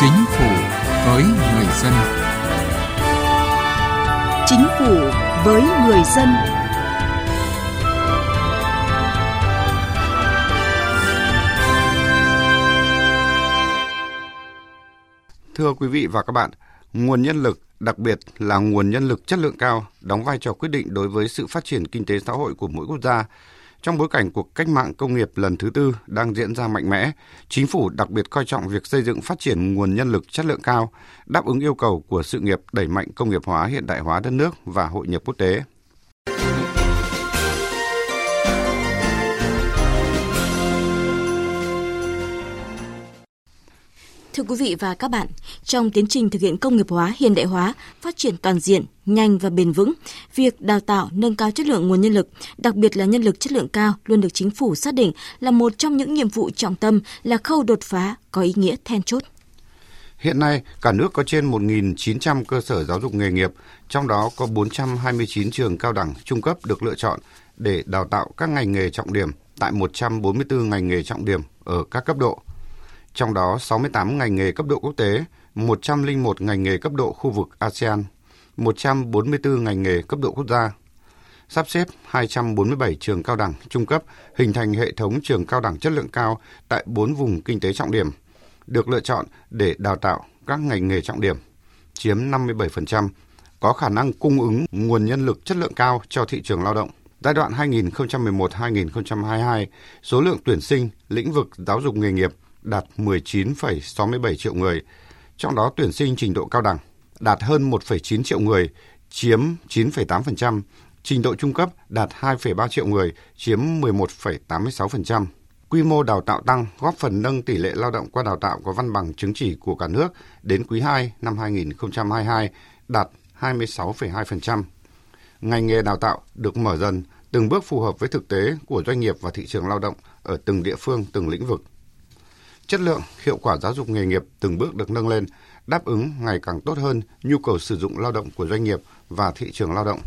Chính phủ với người dân. Chính phủ với người dân. Thưa quý vị và các bạn, nguồn nhân lực, đặc biệt là nguồn nhân lực chất lượng cao, đóng vai trò quyết định đối với sự phát triển kinh tế xã hội của mỗi quốc gia. Trong bối cảnh cuộc cách mạng công nghiệp lần thứ tư đang diễn ra mạnh mẽ, chính phủ đặc biệt coi trọng việc xây dựng phát triển nguồn nhân lực chất lượng cao, đáp ứng yêu cầu của sự nghiệp đẩy mạnh công nghiệp hóa hiện đại hóa đất nước và hội nhập quốc tế. Thưa quý vị và các bạn, trong tiến trình thực hiện công nghiệp hóa, hiện đại hóa, phát triển toàn diện, nhanh và bền vững, việc đào tạo, nâng cao chất lượng nguồn nhân lực, đặc biệt là nhân lực chất lượng cao luôn được chính phủ xác định là một trong những nhiệm vụ trọng tâm, là khâu đột phá có ý nghĩa then chốt. Hiện nay, cả nước có trên 1.900 cơ sở giáo dục nghề nghiệp, trong đó có 429 trường cao đẳng trung cấp được lựa chọn để đào tạo các ngành nghề trọng điểm tại 144 ngành nghề trọng điểm ở các cấp độ – trong đó 68 ngành nghề cấp độ quốc tế, 101 ngành nghề cấp độ khu vực ASEAN, 144 ngành nghề cấp độ quốc gia. Sắp xếp 247 trường cao đẳng trung cấp hình thành hệ thống trường cao đẳng chất lượng cao tại 4 vùng kinh tế trọng điểm, được lựa chọn để đào tạo các ngành nghề trọng điểm, chiếm 57%, có khả năng cung ứng nguồn nhân lực chất lượng cao cho thị trường lao động. Giai đoạn 2011-2022, số lượng tuyển sinh lĩnh vực giáo dục nghề nghiệp đạt 19,67 triệu người, trong đó tuyển sinh trình độ cao đẳng đạt hơn 1,9 triệu người, chiếm 9,8%, trình độ trung cấp đạt 2,3 triệu người, chiếm 11,86%. Quy mô đào tạo tăng góp phần nâng tỷ lệ lao động qua đào tạo có văn bằng chứng chỉ của cả nước đến quý 2 năm 2022 đạt 26,2%. Ngành nghề đào tạo được mở dần, từng bước phù hợp với thực tế của doanh nghiệp và thị trường lao động ở từng địa phương, từng lĩnh vực chất lượng, hiệu quả giáo dục nghề nghiệp từng bước được nâng lên, đáp ứng ngày càng tốt hơn nhu cầu sử dụng lao động của doanh nghiệp và thị trường lao động.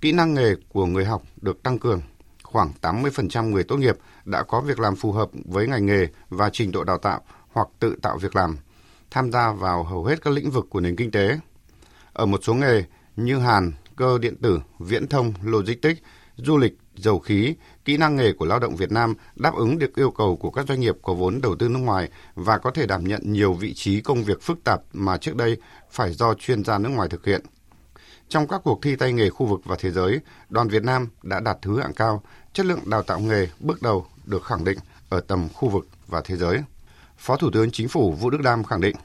Kỹ năng nghề của người học được tăng cường. Khoảng 80% người tốt nghiệp đã có việc làm phù hợp với ngành nghề và trình độ đào tạo hoặc tự tạo việc làm, tham gia vào hầu hết các lĩnh vực của nền kinh tế. Ở một số nghề như hàn, cơ điện tử, viễn thông, logistics, du lịch, dầu khí, kỹ năng nghề của lao động Việt Nam đáp ứng được yêu cầu của các doanh nghiệp có vốn đầu tư nước ngoài và có thể đảm nhận nhiều vị trí công việc phức tạp mà trước đây phải do chuyên gia nước ngoài thực hiện. Trong các cuộc thi tay nghề khu vực và thế giới, đoàn Việt Nam đã đạt thứ hạng cao, chất lượng đào tạo nghề bước đầu được khẳng định ở tầm khu vực và thế giới. Phó Thủ tướng Chính phủ Vũ Đức Đam khẳng định.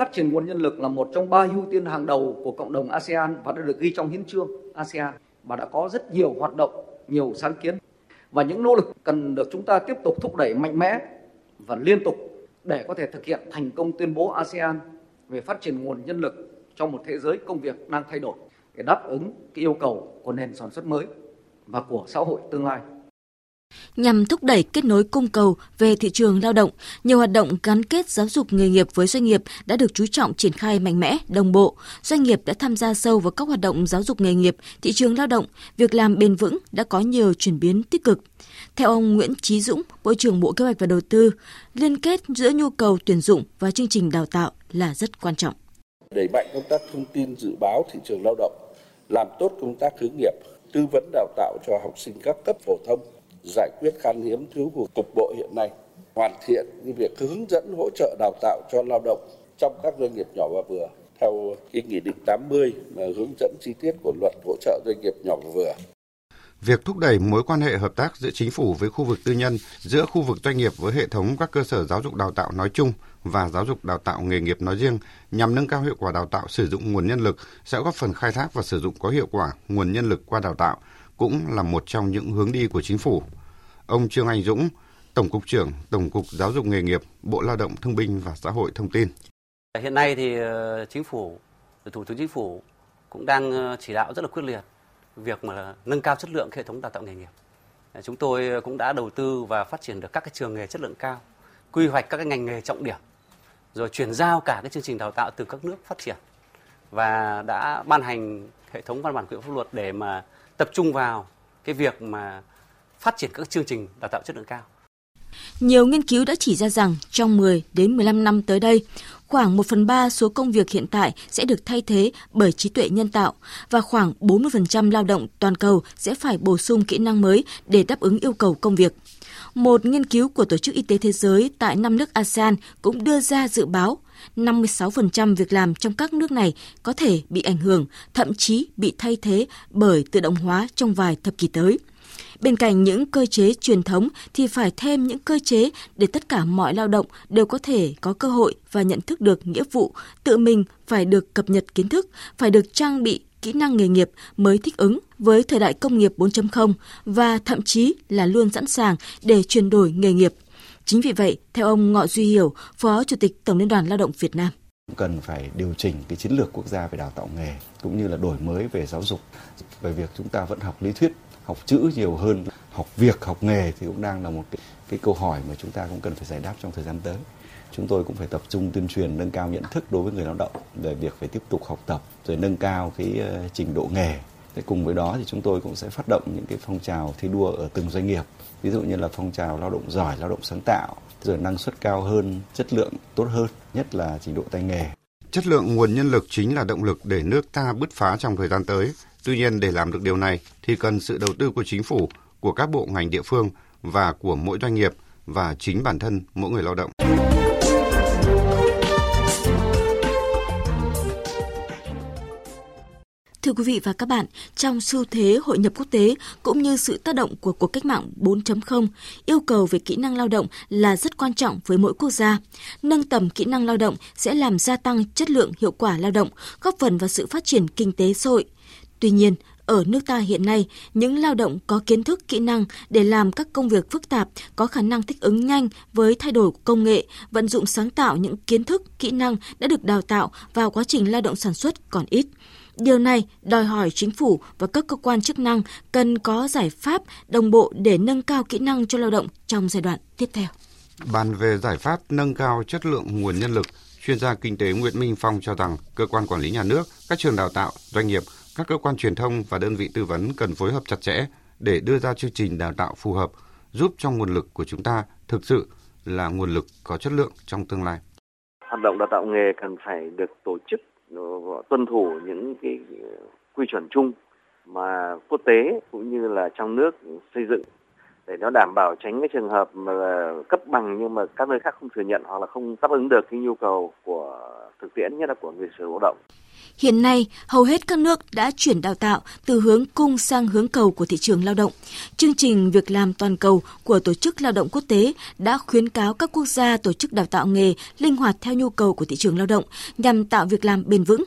Phát triển nguồn nhân lực là một trong ba ưu tiên hàng đầu của cộng đồng ASEAN và đã được ghi trong hiến trương ASEAN và đã có rất nhiều hoạt động, nhiều sáng kiến. Và những nỗ lực cần được chúng ta tiếp tục thúc đẩy mạnh mẽ và liên tục để có thể thực hiện thành công tuyên bố ASEAN về phát triển nguồn nhân lực trong một thế giới công việc đang thay đổi, để đáp ứng cái yêu cầu của nền sản xuất mới và của xã hội tương lai nhằm thúc đẩy kết nối cung cầu về thị trường lao động, nhiều hoạt động gắn kết giáo dục nghề nghiệp với doanh nghiệp đã được chú trọng triển khai mạnh mẽ, đồng bộ. Doanh nghiệp đã tham gia sâu vào các hoạt động giáo dục nghề nghiệp, thị trường lao động, việc làm bền vững đã có nhiều chuyển biến tích cực. Theo ông Nguyễn Chí Dũng, Bộ trưởng Bộ Kế hoạch và Đầu tư, liên kết giữa nhu cầu tuyển dụng và chương trình đào tạo là rất quan trọng. Đẩy mạnh công tác thông tin dự báo thị trường lao động, làm tốt công tác hướng nghiệp, tư vấn đào tạo cho học sinh các cấp phổ thông giải quyết khan hiếm thiếu hụt cục bộ hiện nay, hoàn thiện cái việc hướng dẫn hỗ trợ đào tạo cho lao động trong các doanh nghiệp nhỏ và vừa theo cái nghị định 80 mà hướng dẫn chi tiết của luật hỗ trợ doanh nghiệp nhỏ và vừa. Việc thúc đẩy mối quan hệ hợp tác giữa chính phủ với khu vực tư nhân, giữa khu vực doanh nghiệp với hệ thống các cơ sở giáo dục đào tạo nói chung và giáo dục đào tạo nghề nghiệp nói riêng nhằm nâng cao hiệu quả đào tạo sử dụng nguồn nhân lực sẽ góp phần khai thác và sử dụng có hiệu quả nguồn nhân lực qua đào tạo, cũng là một trong những hướng đi của chính phủ. Ông Trương Anh Dũng, Tổng cục trưởng Tổng cục Giáo dục nghề nghiệp, Bộ Lao động Thương binh và Xã hội thông tin. Hiện nay thì ờ, chính phủ, Thủ tướng Chính phủ cũng đang ờ, chỉ đạo rất là quyết liệt việc mà nâng cao chất lượng hệ thống đào tạo nghề nghiệp. Ờ, chúng tôi cũng đã đầu tư và phát triển được các cái trường nghề chất lượng cao, quy hoạch các cái ngành nghề trọng điểm, rồi chuyển giao cả cái chương trình đào tạo từ các nước phát triển và đã ban hành hệ thống văn bản quy phạm pháp luật để mà tập trung vào cái việc mà phát triển các chương trình đào tạo chất lượng cao. Nhiều nghiên cứu đã chỉ ra rằng trong 10 đến 15 năm tới đây, khoảng 1 phần 3 số công việc hiện tại sẽ được thay thế bởi trí tuệ nhân tạo và khoảng 40% lao động toàn cầu sẽ phải bổ sung kỹ năng mới để đáp ứng yêu cầu công việc. Một nghiên cứu của Tổ chức Y tế Thế giới tại năm nước ASEAN cũng đưa ra dự báo 56% việc làm trong các nước này có thể bị ảnh hưởng, thậm chí bị thay thế bởi tự động hóa trong vài thập kỷ tới. Bên cạnh những cơ chế truyền thống thì phải thêm những cơ chế để tất cả mọi lao động đều có thể có cơ hội và nhận thức được nghĩa vụ, tự mình phải được cập nhật kiến thức, phải được trang bị kỹ năng nghề nghiệp mới thích ứng với thời đại công nghiệp 4.0 và thậm chí là luôn sẵn sàng để chuyển đổi nghề nghiệp. Chính vì vậy, theo ông Ngọ Duy Hiểu, Phó Chủ tịch Tổng Liên đoàn Lao động Việt Nam, cần phải điều chỉnh cái chiến lược quốc gia về đào tạo nghề cũng như là đổi mới về giáo dục. Về việc chúng ta vẫn học lý thuyết học chữ nhiều hơn học việc học nghề thì cũng đang là một cái, cái câu hỏi mà chúng ta cũng cần phải giải đáp trong thời gian tới. Chúng tôi cũng phải tập trung tuyên truyền nâng cao nhận thức đối với người lao động về việc phải tiếp tục học tập rồi nâng cao cái ờ, trình độ nghề. Thế cùng với đó thì chúng tôi cũng sẽ phát động những cái phong trào thi đua ở từng doanh nghiệp ví dụ như là phong trào lao động giỏi lao động sáng tạo rồi năng suất cao hơn chất lượng tốt hơn nhất là trình độ tay nghề chất lượng nguồn nhân lực chính là động lực để nước ta bứt phá trong thời gian tới Tuy nhiên để làm được điều này thì cần sự đầu tư của chính phủ, của các bộ ngành địa phương và của mỗi doanh nghiệp và chính bản thân mỗi người lao động. Thưa quý vị và các bạn, trong xu thế hội nhập quốc tế cũng như sự tác động của cuộc cách mạng 4.0, yêu cầu về kỹ năng lao động là rất quan trọng với mỗi quốc gia. Nâng tầm kỹ năng lao động sẽ làm gia tăng chất lượng hiệu quả lao động, góp phần vào sự phát triển kinh tế xã hội. Tuy nhiên, ở nước ta hiện nay, những lao động có kiến thức, kỹ năng để làm các công việc phức tạp, có khả năng thích ứng nhanh với thay đổi của công nghệ, vận dụng sáng tạo những kiến thức, kỹ năng đã được đào tạo vào quá trình lao động sản xuất còn ít. Điều này đòi hỏi chính phủ và các cơ quan chức năng cần có giải pháp đồng bộ để nâng cao kỹ năng cho lao động trong giai đoạn tiếp theo. Bàn về giải pháp nâng cao chất lượng nguồn nhân lực, chuyên gia kinh tế Nguyễn Minh Phong cho rằng cơ quan quản lý nhà nước, các trường đào tạo, doanh nghiệp các cơ quan truyền thông và đơn vị tư vấn cần phối hợp chặt chẽ để đưa ra chương trình đào tạo phù hợp, giúp cho nguồn lực của chúng ta thực sự là nguồn lực có chất lượng trong tương lai. Hoạt động đào tạo nghề cần phải được tổ chức tuân thủ những cái quy chuẩn chung mà quốc tế cũng như là trong nước xây dựng để nó đảm bảo tránh cái trường hợp mà cấp bằng nhưng mà các nơi khác không thừa nhận hoặc là không đáp ứng được cái nhu cầu của thực tiễn, nhất là của người sử dụng lao động. Hiện nay, hầu hết các nước đã chuyển đào tạo từ hướng cung sang hướng cầu của thị trường lao động. Chương trình Việc làm toàn cầu của Tổ chức Lao động Quốc tế đã khuyến cáo các quốc gia tổ chức đào tạo nghề linh hoạt theo nhu cầu của thị trường lao động nhằm tạo việc làm bền vững.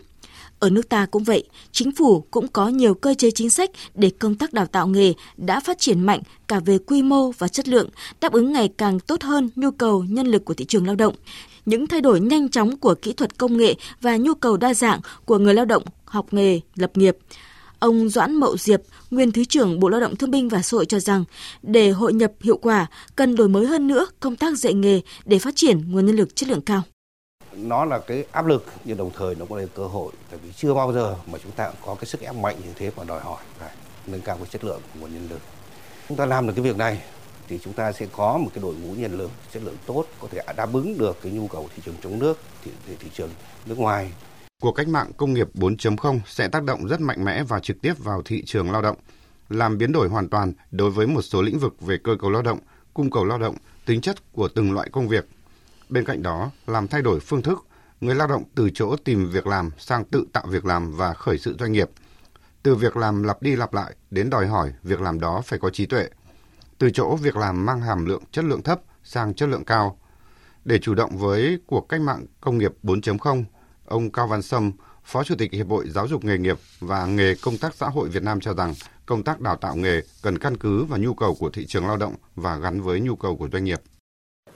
Ở nước ta cũng vậy, chính phủ cũng có nhiều cơ chế chính sách để công tác đào tạo nghề đã phát triển mạnh cả về quy mô và chất lượng, đáp ứng ngày càng tốt hơn nhu cầu nhân lực của thị trường lao động những thay đổi nhanh chóng của kỹ thuật công nghệ và nhu cầu đa dạng của người lao động học nghề, lập nghiệp. Ông Doãn Mậu Diệp, nguyên Thứ trưởng Bộ Lao động Thương binh và Xã hội cho rằng, để hội nhập hiệu quả, cần đổi mới hơn nữa công tác dạy nghề để phát triển nguồn nhân lực chất lượng cao. Nó là cái áp lực nhưng đồng thời nó cũng là cơ hội, tại vì chưa bao giờ mà chúng ta có cái sức ép mạnh như thế và đòi hỏi phải nâng cao cái chất lượng của nguồn nhân lực. Chúng ta làm được cái việc này thì chúng ta sẽ có một cái đội ngũ nhân lực chất lượng tốt có thể đáp ứng được cái nhu cầu thị trường trong nước thị, thị, thị trường nước ngoài. Cuộc cách mạng công nghiệp 4.0 sẽ tác động rất mạnh mẽ và trực tiếp vào thị trường lao động, làm biến đổi hoàn toàn đối với một số lĩnh vực về cơ cấu lao động, cung cầu lao động, tính chất của từng loại công việc. Bên cạnh đó, làm thay đổi phương thức, người lao động từ chỗ tìm việc làm sang tự tạo việc làm và khởi sự doanh nghiệp. Từ việc làm lặp đi lặp lại đến đòi hỏi việc làm đó phải có trí tuệ, từ chỗ việc làm mang hàm lượng chất lượng thấp sang chất lượng cao. Để chủ động với cuộc cách mạng công nghiệp 4.0, ông Cao Văn Sâm, Phó Chủ tịch Hiệp hội Giáo dục nghề nghiệp và nghề công tác xã hội Việt Nam cho rằng công tác đào tạo nghề cần căn cứ vào nhu cầu của thị trường lao động và gắn với nhu cầu của doanh nghiệp.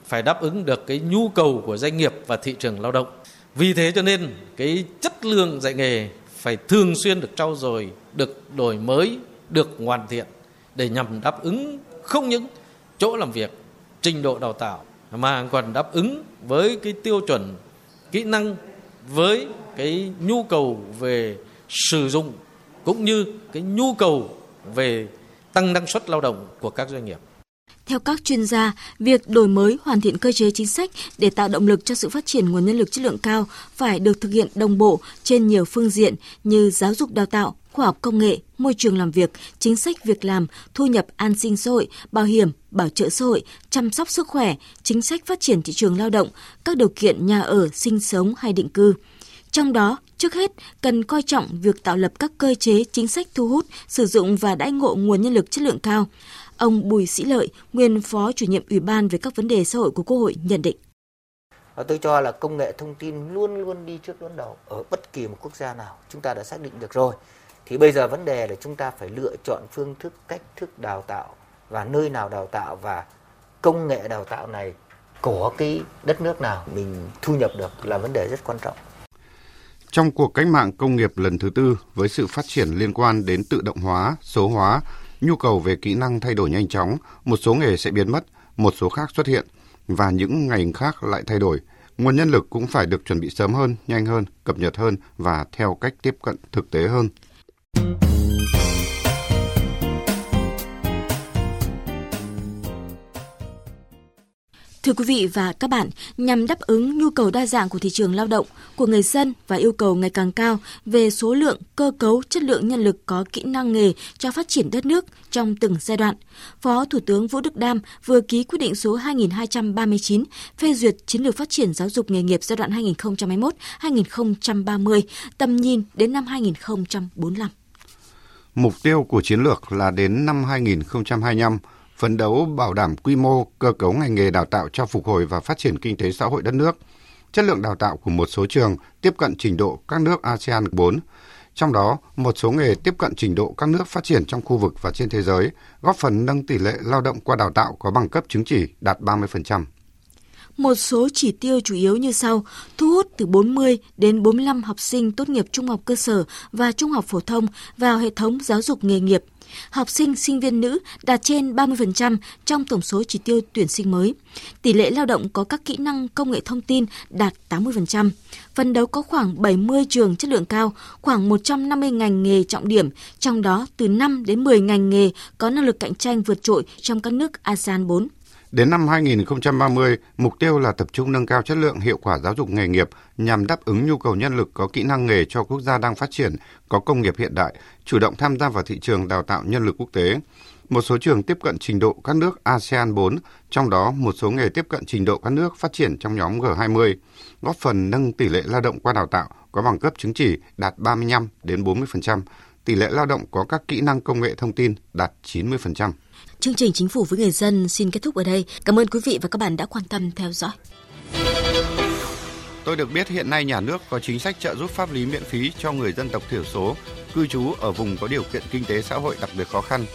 Phải đáp ứng được cái nhu cầu của doanh nghiệp và thị trường lao động. Vì thế cho nên cái chất lượng dạy nghề phải thường xuyên được trau dồi, được đổi mới, được hoàn thiện để nhằm đáp ứng không những chỗ làm việc trình độ đào tạo mà còn đáp ứng với cái tiêu chuẩn kỹ năng với cái nhu cầu về sử dụng cũng như cái nhu cầu về tăng năng suất lao động của các doanh nghiệp. Theo các chuyên gia, việc đổi mới hoàn thiện cơ chế chính sách để tạo động lực cho sự phát triển nguồn nhân lực chất lượng cao phải được thực hiện đồng bộ trên nhiều phương diện như giáo dục đào tạo, khoa học công nghệ, môi trường làm việc, chính sách việc làm, thu nhập an sinh xã hội, bảo hiểm, bảo trợ xã hội, chăm sóc sức khỏe, chính sách phát triển thị trường lao động, các điều kiện nhà ở, sinh sống hay định cư. Trong đó, trước hết cần coi trọng việc tạo lập các cơ chế chính sách thu hút, sử dụng và đãi ngộ nguồn nhân lực chất lượng cao. Ông Bùi Sĩ Lợi, nguyên phó chủ nhiệm Ủy ban về các vấn đề xã hội của Quốc hội nhận định. Tôi cho là công nghệ thông tin luôn luôn đi trước đón đầu ở bất kỳ một quốc gia nào. Chúng ta đã xác định được rồi. Thì bây giờ vấn đề là chúng ta phải lựa chọn phương thức, cách thức đào tạo và nơi nào đào tạo và công nghệ đào tạo này của cái đất nước nào mình thu nhập được là vấn đề rất quan trọng. Trong cuộc cách mạng công nghiệp lần thứ tư với sự phát triển liên quan đến tự động hóa, số hóa, nhu cầu về kỹ năng thay đổi nhanh chóng, một số nghề sẽ biến mất, một số khác xuất hiện và những ngành khác lại thay đổi. Nguồn nhân lực cũng phải được chuẩn bị sớm hơn, nhanh hơn, cập nhật hơn và theo cách tiếp cận thực tế hơn. Thưa quý vị và các bạn, nhằm đáp ứng nhu cầu đa dạng của thị trường lao động của người dân và yêu cầu ngày càng cao về số lượng, cơ cấu, chất lượng nhân lực có kỹ năng nghề cho phát triển đất nước trong từng giai đoạn, Phó Thủ tướng Vũ Đức Đam vừa ký quyết định số 2239 phê duyệt chiến lược phát triển giáo dục nghề nghiệp giai đoạn 2021-2030, tầm nhìn đến năm 2045. Mục tiêu của chiến lược là đến năm 2025 phấn đấu bảo đảm quy mô, cơ cấu ngành nghề đào tạo cho phục hồi và phát triển kinh tế xã hội đất nước. Chất lượng đào tạo của một số trường tiếp cận trình độ các nước ASEAN 4, trong đó một số nghề tiếp cận trình độ các nước phát triển trong khu vực và trên thế giới, góp phần nâng tỷ lệ lao động qua đào tạo có bằng cấp chứng chỉ đạt 30%. Một số chỉ tiêu chủ yếu như sau: thu hút từ 40 đến 45 học sinh tốt nghiệp trung học cơ sở và trung học phổ thông vào hệ thống giáo dục nghề nghiệp – học sinh sinh viên nữ đạt trên 30% trong tổng số chỉ tiêu tuyển sinh mới. Tỷ lệ lao động có các kỹ năng công nghệ thông tin đạt 80%. Phần đấu có khoảng 70 trường chất lượng cao, khoảng 150 ngành nghề trọng điểm, trong đó từ 5 đến 10 ngành nghề có năng lực cạnh tranh vượt trội trong các nước ASEAN 4. Đến năm 2030, mục tiêu là tập trung nâng cao chất lượng hiệu quả giáo dục nghề nghiệp nhằm đáp ứng nhu cầu nhân lực có kỹ năng nghề cho quốc gia đang phát triển, có công nghiệp hiện đại, chủ động tham gia vào thị trường đào tạo nhân lực quốc tế. Một số trường tiếp cận trình độ các nước ASEAN 4, trong đó một số nghề tiếp cận trình độ các nước phát triển trong nhóm G20, góp phần nâng tỷ lệ lao động qua đào tạo có bằng cấp chứng chỉ đạt 35 đến 40%, tỷ lệ lao động có các kỹ năng công nghệ thông tin đạt 90%. Chương trình Chính phủ với người dân xin kết thúc ở đây. Cảm ơn quý vị và các bạn đã quan tâm theo dõi. Tôi được biết hiện nay nhà nước có chính sách trợ giúp pháp lý miễn phí cho người dân tộc thiểu số, cư trú ở vùng có điều kiện kinh tế xã hội đặc biệt khó khăn.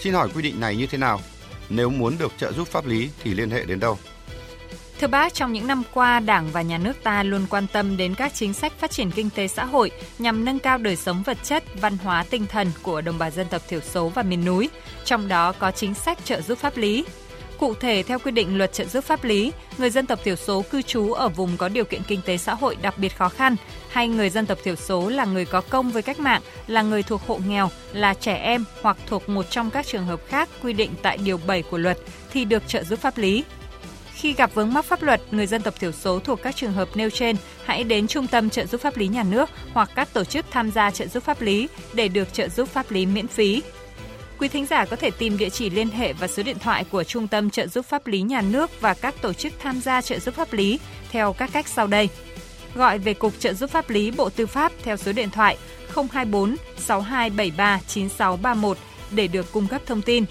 Xin hỏi quy định này như thế nào? Nếu muốn được trợ giúp pháp lý thì liên hệ đến đâu? Thưa bác, trong những năm qua, Đảng và Nhà nước ta luôn quan tâm đến các chính sách phát triển kinh tế xã hội nhằm nâng cao đời sống vật chất, văn hóa, tinh thần của đồng bào dân tộc thiểu số và miền núi, trong đó có chính sách trợ giúp pháp lý. Cụ thể, theo quy định luật trợ giúp pháp lý, người dân tộc thiểu số cư trú ở vùng có điều kiện kinh tế xã hội đặc biệt khó khăn hay người dân tộc thiểu số là người có công với cách mạng, là người thuộc hộ nghèo, là trẻ em hoặc thuộc một trong các trường hợp khác quy định tại Điều 7 của luật thì được trợ giúp pháp lý. Khi gặp vướng mắc pháp luật, người dân tộc thiểu số thuộc các trường hợp nêu trên hãy đến Trung tâm trợ giúp pháp lý nhà nước hoặc các tổ chức tham gia trợ giúp pháp lý để được trợ giúp pháp lý miễn phí. Quý thính giả có thể tìm địa chỉ liên hệ và số điện thoại của Trung tâm trợ giúp pháp lý nhà nước và các tổ chức tham gia trợ giúp pháp lý theo các cách sau đây. Gọi về Cục trợ giúp pháp lý Bộ Tư pháp theo số điện thoại 024 6273 9631 để được cung cấp thông tin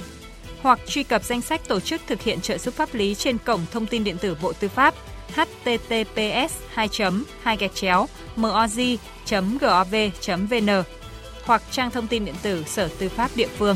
hoặc truy cập danh sách tổ chức thực hiện trợ giúp pháp lý trên cổng thông tin điện tử Bộ Tư pháp https 2 2 gạch chéo moz gov vn hoặc trang thông tin điện tử Sở Tư pháp địa phương.